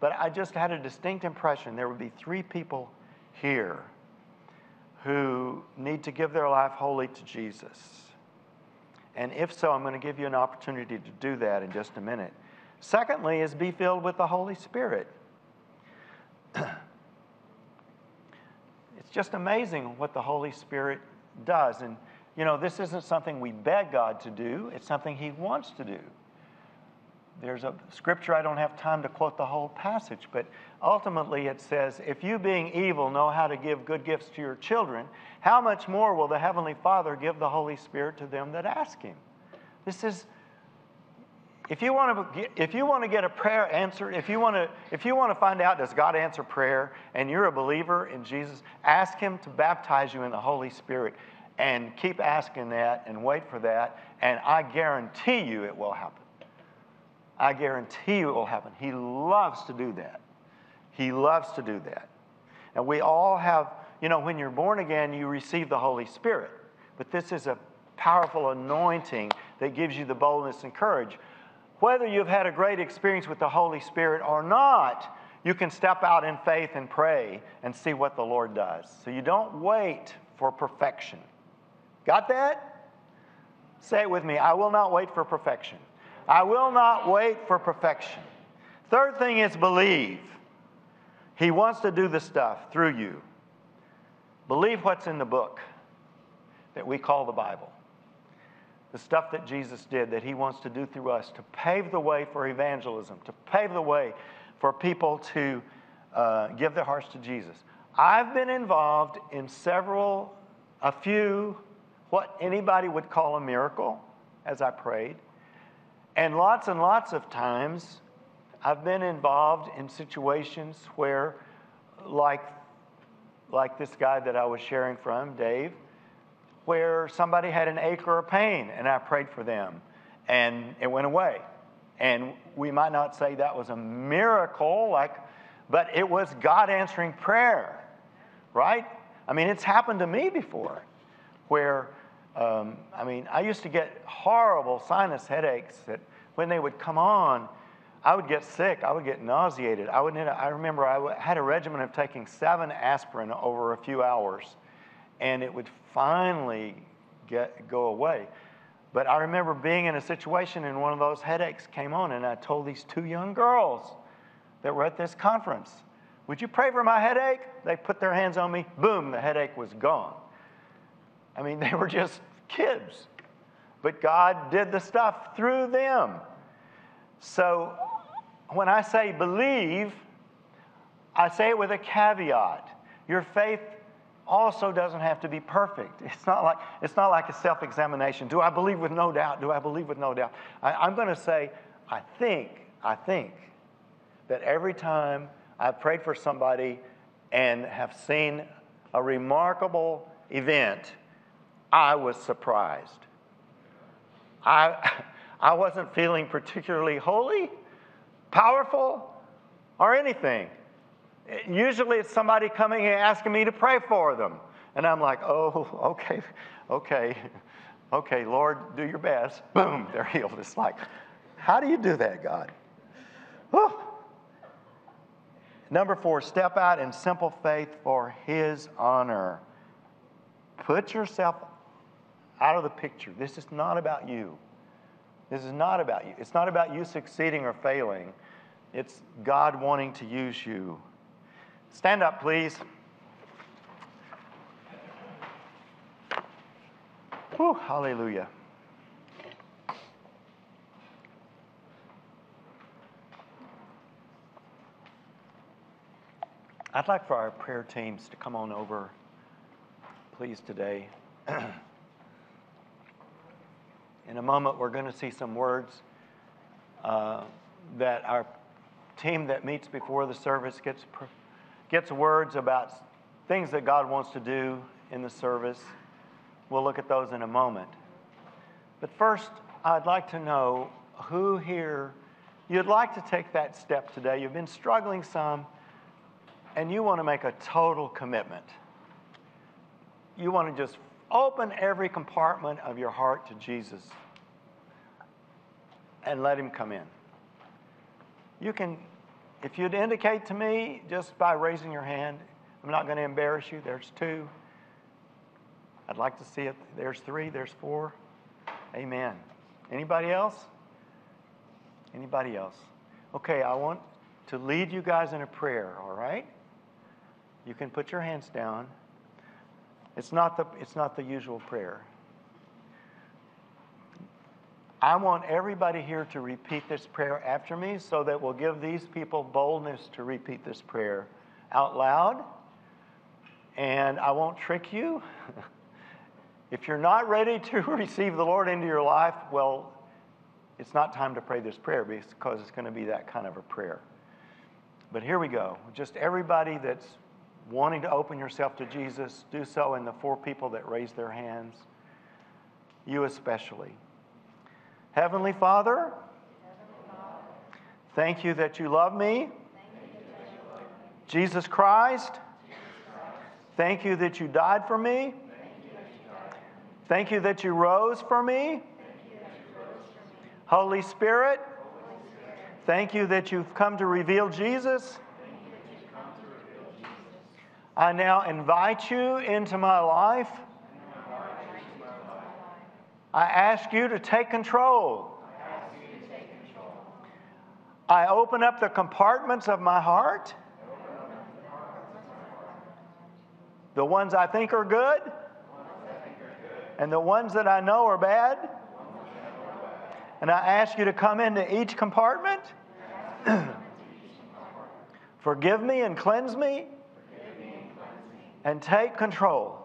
Speaker 6: but I just had a distinct impression there would be three people here who need to give their life wholly to Jesus. And if so, I'm going to give you an opportunity to do that in just a minute. Secondly, is be filled with the Holy Spirit. it's just amazing what the Holy Spirit does. And, you know, this isn't something we beg God to do, it's something He wants to do. There's a scripture, I don't have time to quote the whole passage, but ultimately it says, If you being evil know how to give good gifts to your children, how much more will the Heavenly Father give the Holy Spirit to them that ask Him? This is, if you want to, if you want to get a prayer answered, if you want to, if you want to find out does God answer prayer, and you're a believer in Jesus, ask Him to baptize you in the Holy Spirit, and keep asking that and wait for that, and I guarantee you it will happen. I guarantee you it will happen. He loves to do that. He loves to do that. And we all have, you know, when you're born again, you receive the Holy Spirit. But this is a powerful anointing that gives you the boldness and courage. Whether you've had a great experience with the Holy Spirit or not, you can step out in faith and pray and see what the Lord does. So you don't wait for perfection. Got that? Say it with me I will not wait for perfection. I will not wait for perfection. Third thing is believe. He wants to do the stuff through you. Believe what's in the book that we call the Bible. The stuff that Jesus did that he wants to do through us to pave the way for evangelism, to pave the way for people to uh, give their hearts to Jesus. I've been involved in several, a few, what anybody would call a miracle as I prayed. And lots and lots of times, I've been involved in situations where, like, like this guy that I was sharing from, Dave, where somebody had an ache or a pain, and I prayed for them, and it went away. And we might not say that was a miracle, like, but it was God answering prayer, right? I mean, it's happened to me before, where um, I mean, I used to get horrible sinus headaches that when they would come on, I would get sick. I would get nauseated. I, would, I remember I had a regimen of taking seven aspirin over a few hours, and it would finally get, go away. But I remember being in a situation and one of those headaches came on, and I told these two young girls that were at this conference, Would you pray for my headache? They put their hands on me. Boom, the headache was gone. I mean, they were just kids. But God did the stuff through them. So when I say believe, I say it with a caveat. Your faith also doesn't have to be perfect. It's not like, it's not like a self examination. Do I believe with no doubt? Do I believe with no doubt? I, I'm going to say, I think, I think that every time I've prayed for somebody and have seen a remarkable event, I was surprised. I, I wasn't feeling particularly holy, powerful, or anything. Usually it's somebody coming and asking me to pray for them. And I'm like, oh, okay, okay, okay, Lord, do your best. Boom, they're healed. It's like, how do you do that, God? Whew. Number four, step out in simple faith for His honor. Put yourself out of the picture. This is not about you. This is not about you. It's not about you succeeding or failing. It's God wanting to use you. Stand up, please. Whew, hallelujah. I'd like for our prayer teams to come on over, please, today. In a moment, we're going to see some words uh, that our team that meets before the service gets, gets words about things that God wants to do in the service. We'll look at those in a moment. But first, I'd like to know who here you'd like to take that step today, you've been struggling some, and you want to make a total commitment. You want to just open every compartment of your heart to Jesus and let Him come in. You can, if you'd indicate to me just by raising your hand, I'm not going to embarrass you. There's two. I'd like to see it. There's three, there's four. Amen. Anybody else? Anybody else? Okay, I want to lead you guys in a prayer, all right? You can put your hands down. It's not the, it's not the usual prayer. I want everybody here to repeat this prayer after me so that we'll give these people boldness to repeat this prayer out loud. And I won't trick you. if you're not ready to receive the Lord into your life, well, it's not time to pray this prayer because it's going to be that kind of a prayer. But here we go. Just everybody that's wanting to open yourself to Jesus, do so in the four people that raise their hands. You especially. Heavenly Father, thank you that you love me. Jesus Christ, thank you that you died for me. Thank you that you rose for me. Holy Spirit, thank you that you've come to reveal Jesus. I now invite you into my life. I ask you to take control. I open up the compartments of my heart. The ones I think are good, and the ones that I know are bad. And I ask you to come into each compartment, forgive me and cleanse me, and take control.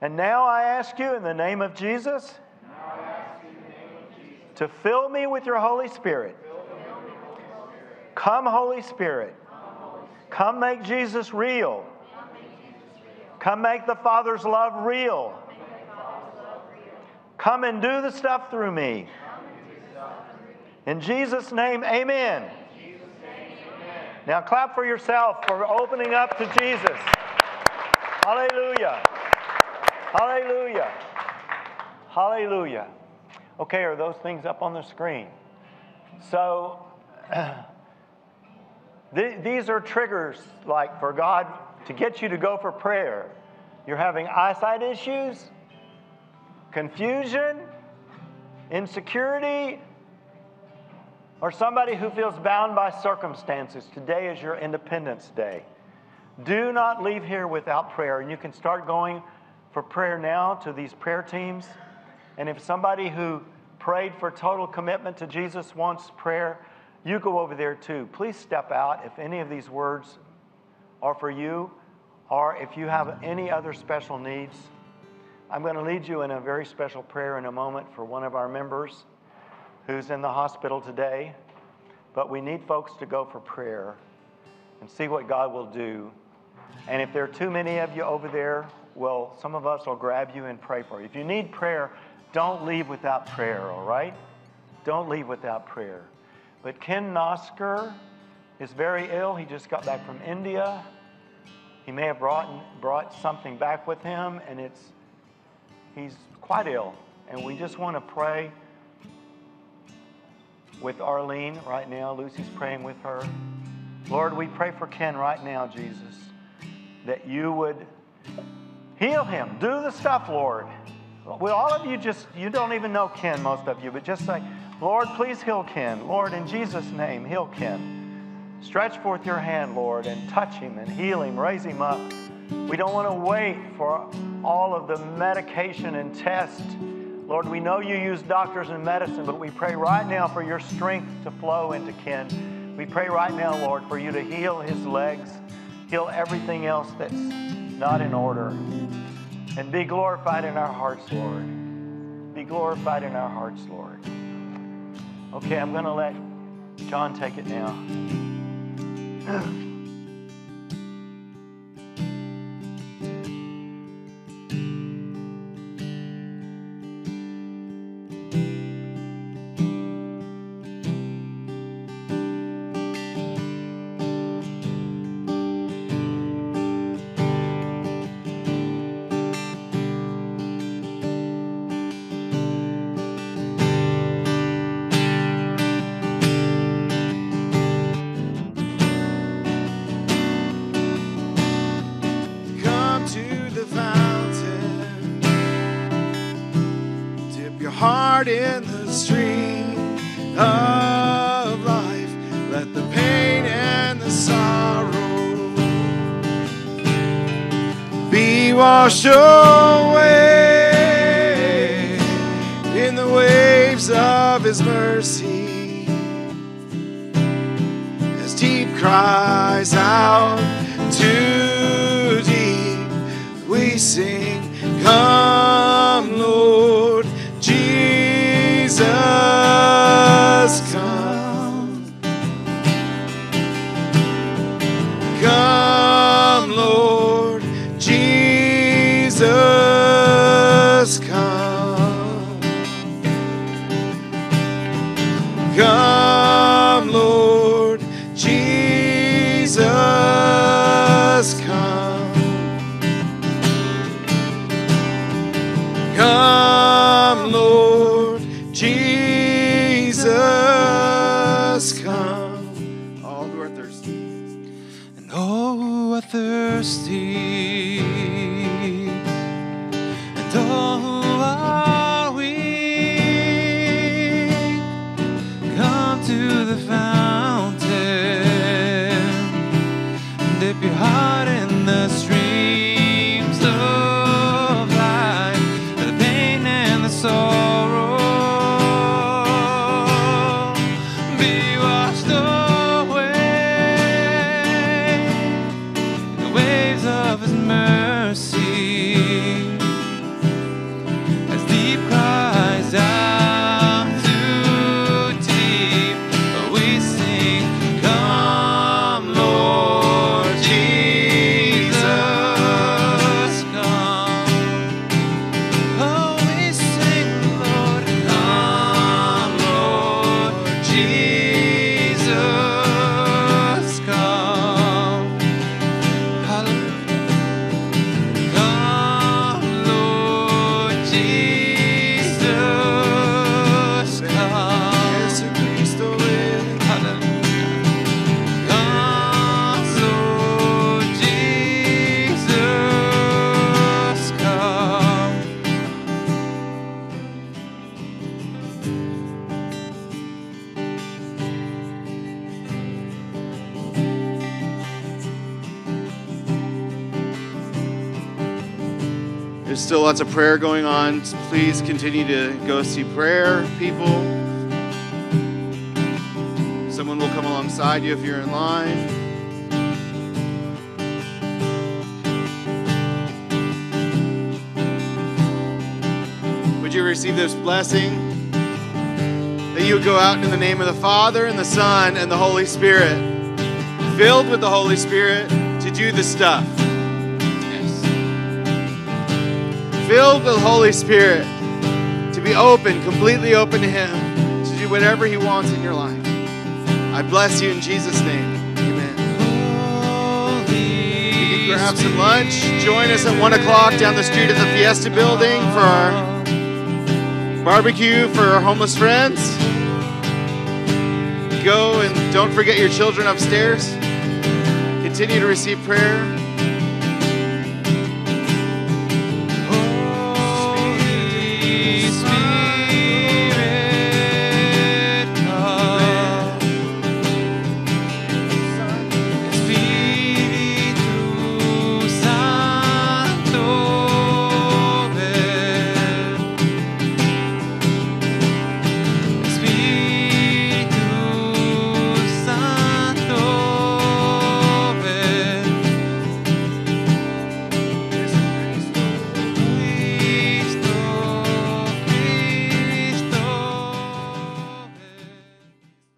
Speaker 6: And now I ask you in the name of Jesus to fill me with your Holy Spirit. Come, Holy Spirit. Come make Jesus real. Come make the Father's love real. Come and do the stuff through me. In Jesus' name, amen. Now clap for yourself for opening up to Jesus. Hallelujah. Hallelujah. Hallelujah. Okay, are those things up on the screen? So, th- these are triggers like for God to get you to go for prayer. You're having eyesight issues, confusion, insecurity, or somebody who feels bound by circumstances. Today is your Independence Day. Do not leave here without prayer. And you can start going for prayer now to these prayer teams. And if somebody who prayed for total commitment to Jesus wants prayer, you go over there too. Please step out if any of these words are for you, or if you have any other special needs. I'm going to lead you in a very special prayer in a moment for one of our members who's in the hospital today. But we need folks to go for prayer and see what God will do. And if there are too many of you over there, well, some of us will grab you and pray for you. If you need prayer, don't leave without prayer, all right? Don't leave without prayer. But Ken Nosker is very ill. He just got back from India. He may have brought, brought something back with him, and it's he's quite ill. And we just want to pray with Arlene right now. Lucy's praying with her. Lord, we pray for Ken right now, Jesus, that you would Heal him. Do the stuff, Lord. Well, all of you just, you don't even know Ken, most of you, but just say, Lord, please heal Ken. Lord, in Jesus' name, heal Ken. Stretch forth your hand, Lord, and touch him and heal him, raise him up. We don't want to wait for all of the medication and test. Lord, we know you use doctors and medicine, but we pray right now for your strength to flow into Ken. We pray right now, Lord, for you to heal his legs, heal everything else that's not in order. And be glorified in our hearts, Lord. Be glorified in our hearts, Lord. Okay, I'm going to let John take it now.
Speaker 1: lots of prayer going on. Please continue to go see prayer, people. Someone will come alongside you if you're in line. Would you receive this blessing? That you would go out in the name of the Father and the Son and the Holy Spirit, filled with the Holy Spirit to do the stuff. Filled with the Holy Spirit, to be open, completely open to Him, to do whatever He wants in your life. I bless you in Jesus' name. Amen. You can grab some lunch. Join us at 1 o'clock down the street at the Fiesta building for our barbecue for our homeless friends. Go and don't forget your children upstairs. Continue to receive prayer.